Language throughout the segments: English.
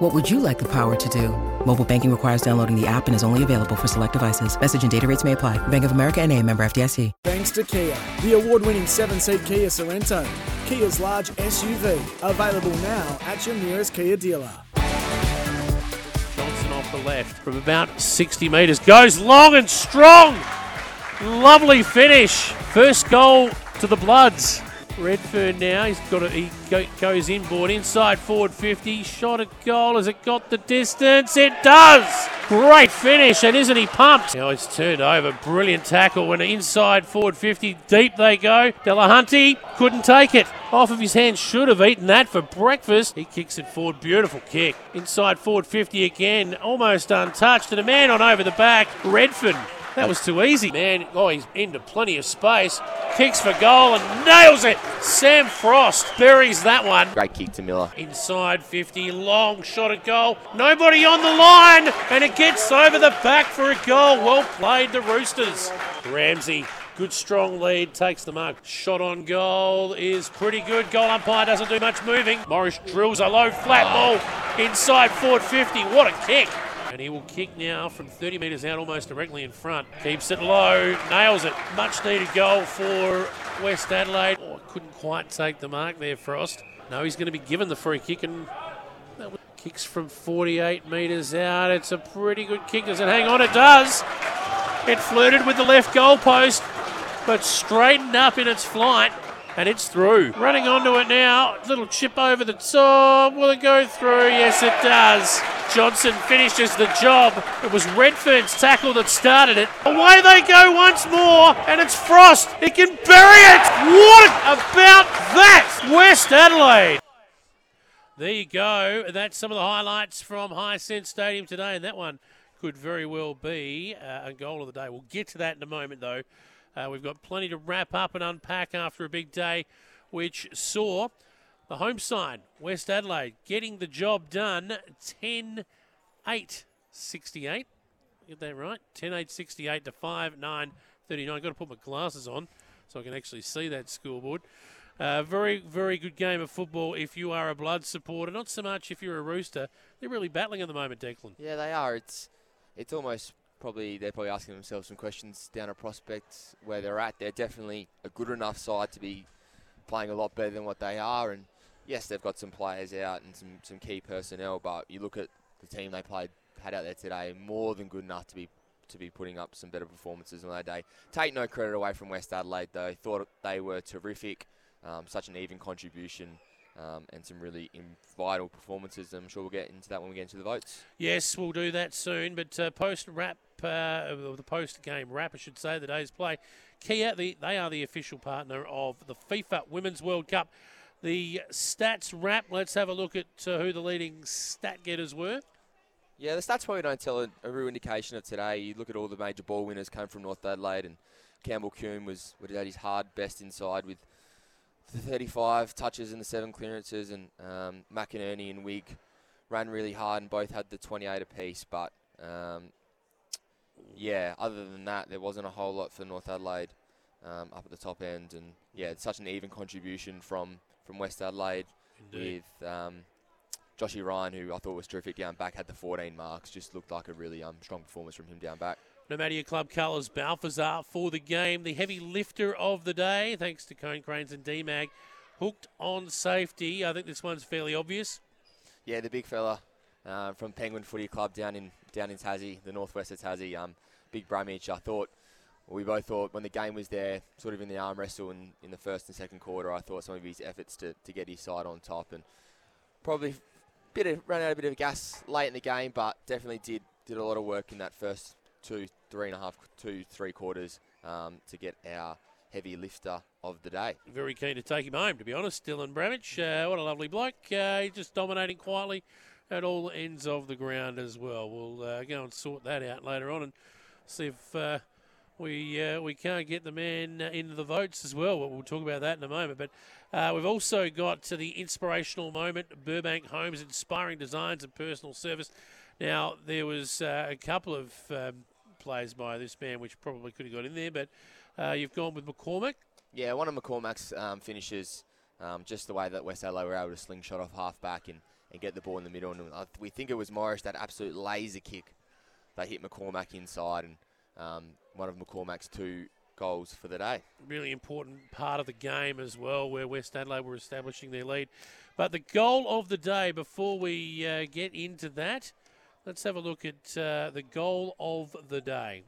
What would you like the power to do? Mobile banking requires downloading the app and is only available for select devices. Message and data rates may apply. Bank of America and a member FDIC. Thanks to Kia, the award-winning seven-seat Kia Sorento. Kia's large SUV, available now at your nearest Kia dealer. Johnson off the left from about 60 metres. Goes long and strong. Lovely finish. First goal to the Bloods. Redfern now, he's got a, he go, goes inboard, inside forward 50, shot a goal, has it got the distance? It does! Great finish, and isn't he pumped? Now it's turned over, brilliant tackle when inside forward 50, deep they go. Delahunty couldn't take it. Off of his hands, should have eaten that for breakfast. He kicks it forward, beautiful kick. Inside forward 50 again, almost untouched, and a man on over the back, Redfern that was too easy. Man, oh, he's into plenty of space. Kicks for goal and nails it. Sam Frost buries that one. Great kick to Miller. Inside 50, long shot at goal. Nobody on the line, and it gets over the back for a goal. Well played, the Roosters. Ramsey Good strong lead, takes the mark. Shot on goal is pretty good. Goal umpire doesn't do much moving. Morris drills a low flat ah. ball inside forward 50. What a kick! And he will kick now from 30 metres out, almost directly in front. Keeps it low, nails it. Much needed goal for West Adelaide. Oh, couldn't quite take the mark there, Frost. No, he's going to be given the free kick and kicks from 48 metres out. It's a pretty good kick. Does it hang on? It does. It flirted with the left goalpost, but straightened up in its flight and it's through. Running onto it now, little chip over the top. Will it go through? Yes, it does. Johnson finishes the job. It was Redfern's tackle that started it. Away they go once more, and it's Frost. He can bury it. What about that? West Adelaide. There you go. That's some of the highlights from Hisense Stadium today, and that one could very well be uh, a goal of the day. We'll get to that in a moment, though. Uh, we've got plenty to wrap up and unpack after a big day, which saw the home side, West Adelaide, getting the job done 10 8 68. Get that right? 10 8 68 to 5 9 39. I've got to put my glasses on so I can actually see that scoreboard. Uh, very, very good game of football if you are a blood supporter. Not so much if you're a rooster. They're really battling at the moment, Declan. Yeah, they are. It's it's almost probably they're probably asking themselves some questions down at prospects where they're at. They're definitely a good enough side to be playing a lot better than what they are. And yes, they've got some players out and some, some key personnel, but you look at the team they played had out there today, more than good enough to be to be putting up some better performances on that day. Take no credit away from West Adelaide though. Thought they were terrific. Um, such an even contribution um, and some really vital performances. I'm sure we'll get into that when we get into the votes. Yes, we'll do that soon. But uh, post wrap, uh, the post game wrap, I should say, the day's play. Kia, the, they are the official partner of the FIFA Women's World Cup. The stats wrap. Let's have a look at uh, who the leading stat getters were. Yeah, the stats probably don't tell a, a, real indication of today. You look at all the major ball winners came from North Adelaide, and Campbell Coombe was at his hard best inside with the 35 touches and the seven clearances, and um, McInerney and Wigg ran really hard and both had the 28 apiece. But um, yeah, other than that, there wasn't a whole lot for North Adelaide um, up at the top end, and yeah, it's such an even contribution from from West Adelaide Indeed. with. Um, Joshy Ryan, who I thought was terrific down back, had the 14 marks. Just looked like a really um, strong performance from him down back. No matter your club colours, Balthazar for the game, the heavy lifter of the day, thanks to Cone Cranes and DMAG. Hooked on safety. I think this one's fairly obvious. Yeah, the big fella uh, from Penguin Footy Club down in down in Tassie, the northwest of Tassie. Um, big Bramich. I thought, well, we both thought when the game was there, sort of in the arm wrestle in, in the first and second quarter, I thought some of his efforts to, to get his side on top and probably bit of ran out a bit of gas late in the game, but definitely did did a lot of work in that first two, three and a half, two, three quarters um, to get our heavy lifter of the day. Very keen to take him home, to be honest. Dylan Bramich, uh, what a lovely bloke. Uh, just dominating quietly at all ends of the ground as well. We'll uh, go and sort that out later on and see if uh, we uh, we can't get the man uh, into the votes as well. We'll talk about that in a moment. But we've also got to the inspirational moment, Burbank Homes, inspiring designs and personal service. Now there was a couple of um, plays by this man which probably could have got in there, but uh, you've gone with McCormack. Yeah, one of McCormack's um, finishes, um, just the way that West Adelaide were able to slingshot off half back and, and get the ball in the middle. And we think it was Morris that absolute laser kick that hit McCormack inside and um, one of McCormack's two goals for the day. Really important part of the game as well, where West Adelaide were establishing their lead. But the goal of the day, before we uh, get into that, let's have a look at uh, the goal of the day.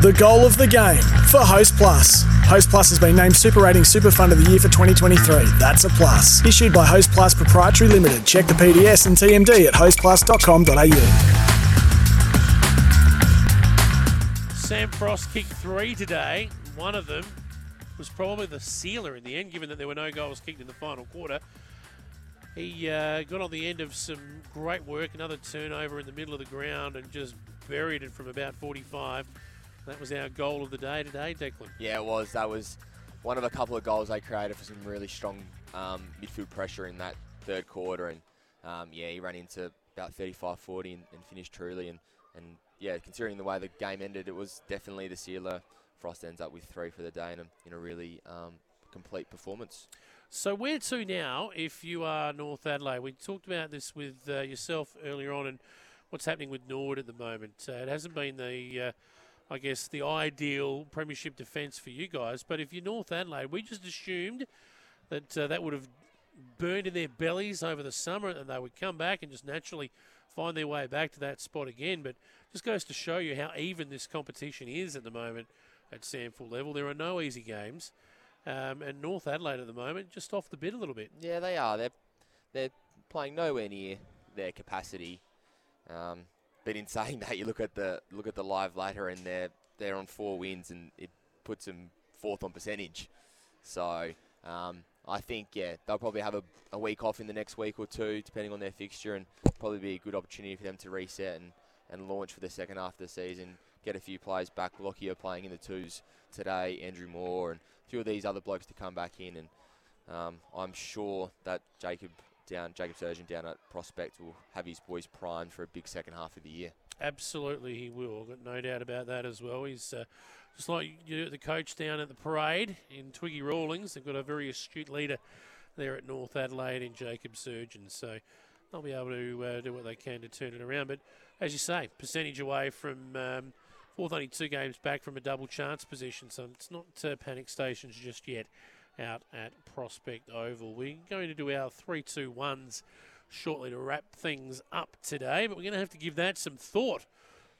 The goal of the game for Host Plus. Host Plus has been named Super Rating Super Fund of the Year for 2023. That's a plus. Issued by Host Plus Proprietary Limited. Check the PDS and TMD at hostplus.com.au. Sam Frost kicked three today. One of them was probably the sealer in the end, given that there were no goals kicked in the final quarter. He uh, got on the end of some great work, another turnover in the middle of the ground, and just buried it from about 45. That was our goal of the day today, Declan. Yeah, it was. That was one of a couple of goals they created for some really strong um, midfield pressure in that third quarter. And um, yeah, he ran into about 35 40 and, and finished truly. And, and yeah, considering the way the game ended, it was definitely the sealer. Frost ends up with three for the day in a, in a really um, complete performance. So where to now if you are North Adelaide? We talked about this with uh, yourself earlier on and what's happening with Nord at the moment. Uh, it hasn't been the, uh, I guess, the ideal premiership defence for you guys. But if you're North Adelaide, we just assumed that uh, that would have burned in their bellies over the summer and they would come back and just naturally find their way back to that spot again. But just goes to show you how even this competition is at the moment at SANFL level. There are no easy games. Um, and North Adelaide at the moment just off the bit a little bit. Yeah, they are. They're they're playing nowhere near their capacity. Um, but in saying that, you look at the look at the live later, and they're they're on four wins, and it puts them fourth on percentage. So um, I think yeah, they'll probably have a, a week off in the next week or two, depending on their fixture, and probably be a good opportunity for them to reset and and launch for the second half of the season. Get a few players back. Lockyer playing in the twos today. Andrew Moore and a few of these other blokes to come back in. And um, I'm sure that Jacob down, Jacob Surjan down at Prospect will have his boys primed for a big second half of the year. Absolutely, he will. Got no doubt about that as well. He's uh, just like you, the coach down at the parade in Twiggy Rawlings. They've got a very astute leader there at North Adelaide in Jacob Surjan. So they'll be able to uh, do what they can to turn it around. But as you say, percentage away from um, fourth, only two games back from a double chance position, so it's not uh, panic stations just yet out at Prospect Oval. We're going to do our 3 2 1s shortly to wrap things up today, but we're going to have to give that some thought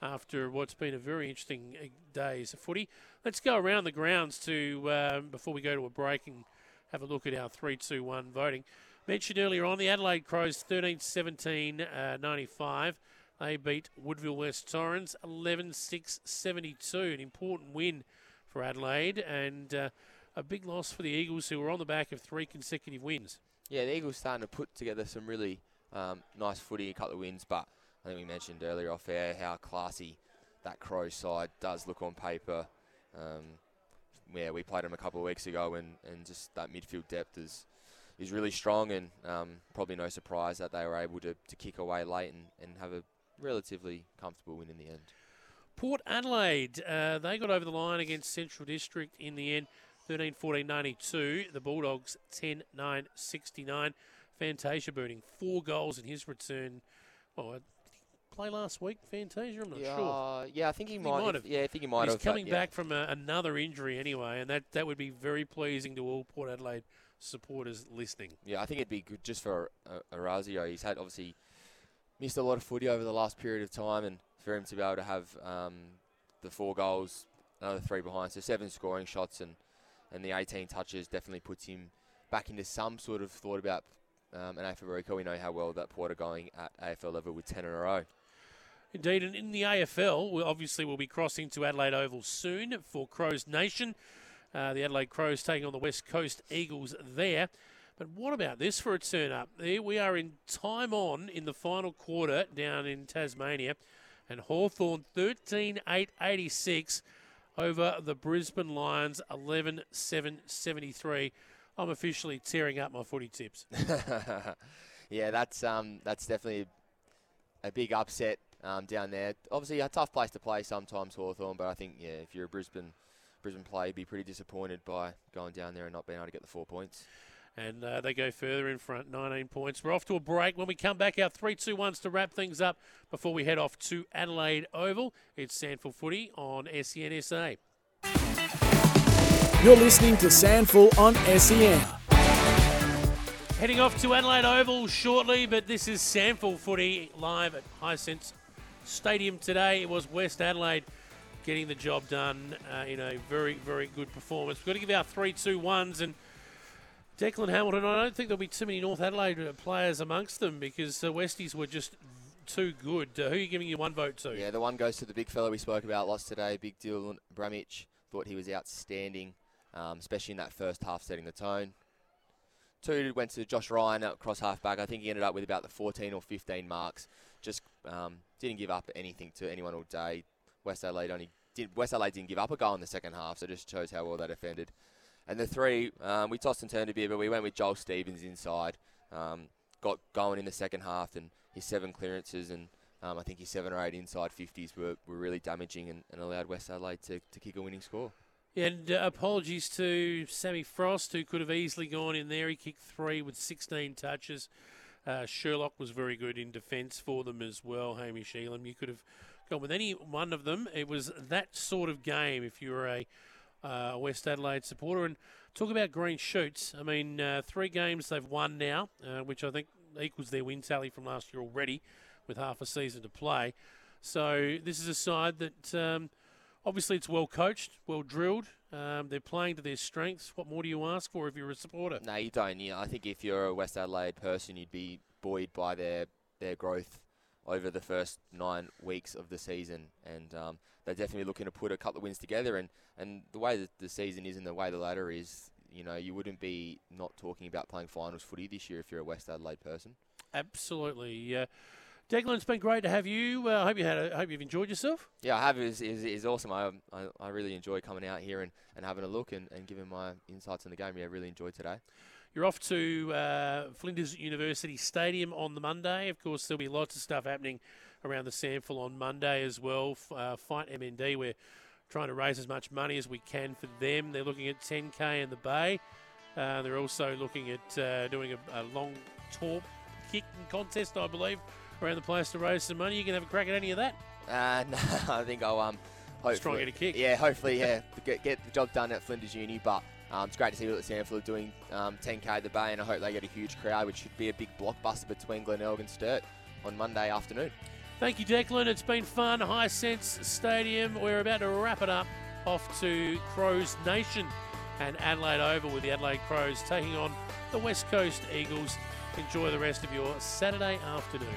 after what's been a very interesting uh, day's footy. Let's go around the grounds to um, before we go to a break and have a look at our 3 2 1 voting. Mentioned earlier on, the Adelaide Crows 13 17 uh, 95. They beat Woodville West Torrens 11 6 72. An important win for Adelaide and uh, a big loss for the Eagles, who were on the back of three consecutive wins. Yeah, the Eagles starting to put together some really um, nice footy, a couple of wins, but I think we mentioned earlier off air how classy that Crow side does look on paper. Um, yeah, we played them a couple of weeks ago, and, and just that midfield depth is is really strong, and um, probably no surprise that they were able to, to kick away late and, and have a relatively comfortable win in the end. Port Adelaide, uh, they got over the line against Central District in the end, 13 14 92. The Bulldogs 10 9 69. Fantasia booting four goals in his return. Oh, play last week, Fantasia? I'm not yeah, sure. yeah, I think he, he might, might have. Yeah, I think he might He's have. He's coming but, back from a, another injury anyway, and that, that would be very pleasing to all Port Adelaide supporters listening. Yeah, I think it'd be good just for uh, Orazio. He's had obviously missed a lot of footy over the last period of time, and for him to be able to have um, the four goals, another three behind, so seven scoring shots and and the 18 touches definitely puts him back into some sort of thought about um, an AFL Rico. We know how well that Port are going at AFL level with 10 in a row. Indeed, and in the AFL, we obviously we'll be crossing to Adelaide Oval soon for Crows Nation. Uh, the Adelaide Crows taking on the West Coast Eagles there. But what about this for a turn up? There we are in time on in the final quarter down in Tasmania. And Hawthorn 13 8 86. over the Brisbane Lions 11 7 73. I'm officially tearing up my footy tips. yeah, that's um, that's definitely a big upset um, down there. Obviously, a tough place to play sometimes, Hawthorn, but I think yeah, if you're a Brisbane Brisbane player, you'd be pretty disappointed by going down there and not being able to get the four points. And uh, they go further in front, 19 points. We're off to a break. When we come back, our 3 2 1s to wrap things up before we head off to Adelaide Oval. It's SANFL Footy on SENSA. You're listening to SANFL on SEN. Heading off to Adelaide Oval shortly, but this is SANFL Footy live at Hisense Stadium today. It was West Adelaide getting the job done uh, in a very, very good performance. We've got to give our 3 2 1s and Declan Hamilton, I don't think there'll be too many North Adelaide players amongst them because the Westies were just too good. Uh, who are you giving your one vote to? Yeah, the one goes to the big fella we spoke about lost today, Big Dylan Bramich. Thought he was outstanding, um, especially in that first half, setting the tone. Two went to Josh Ryan across half back. I think he ended up with about the 14 or 15 marks. Just um, didn't give up anything to anyone all day. West Adelaide only did. West Adelaide didn't give up a goal in the second half, so just shows how well they defended. And the three, um, we tossed and turned a bit, but we went with Joel Stevens inside. Um, got going in the second half, and his seven clearances and um, I think his seven or eight inside 50s were, were really damaging and, and allowed West Adelaide to, to kick a winning score. And uh, apologies to Sammy Frost, who could have easily gone in there. He kicked three with 16 touches. Uh, Sherlock was very good in defence for them as well. Hamish Elam, you could have gone with any one of them. It was that sort of game if you were a uh, West Adelaide supporter. And talk about green shoots. I mean, uh, three games they've won now, uh, which I think equals their win tally from last year already, with half a season to play. So this is a side that um, obviously it's well coached, well drilled. Um, they're playing to their strengths. What more do you ask for if you're a supporter? No, you don't. Yeah, I think if you're a West Adelaide person, you'd be buoyed by their their growth over the first nine weeks of the season, and um, they're definitely looking to put a couple of wins together. And, and the way that the season is and the way the ladder is, you know, you wouldn't be not talking about playing finals footy this year if you're a West Adelaide person. Absolutely. Uh, Declan, it's been great to have you. Uh, I uh, hope you had. A, hope you've enjoyed yourself. Yeah, I have. Is is is awesome. I, I, I really enjoy coming out here and, and having a look and, and giving my insights on the game. Yeah, I really enjoyed today. You're off to uh, Flinders University Stadium on the Monday. Of course, there'll be lots of stuff happening around the SANFL on Monday as well. Uh, Fight MND, we're trying to raise as much money as we can for them. They're looking at 10k in the Bay. Uh, they're also looking at uh, doing a, a long torp kicking contest, I believe, around the place to raise some money. You can have a crack at any of that. Uh, no, I think I'll um, hopefully, get a kick. Yeah, hopefully, yeah, get, get the job done at Flinders Uni, but. Um, it's great to see that SANFL are doing um, 10k at the Bay, and I hope they get a huge crowd, which should be a big blockbuster between Glenelg and Sturt on Monday afternoon. Thank you, Declan. It's been fun. Hisense Stadium. We're about to wrap it up off to Crows Nation and Adelaide Oval with the Adelaide Crows taking on the West Coast Eagles. Enjoy the rest of your Saturday afternoon.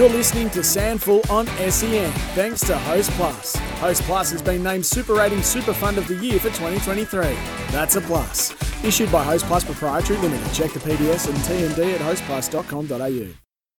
You're listening to SANFL on SEN, thanks to Host Plus. Host Plus has been named Super Rating Super Fund of the Year for 2023. That's a plus. Issued by Host Plus Proprietary Limited. Check the PDS and TMD at hostplus.com.au.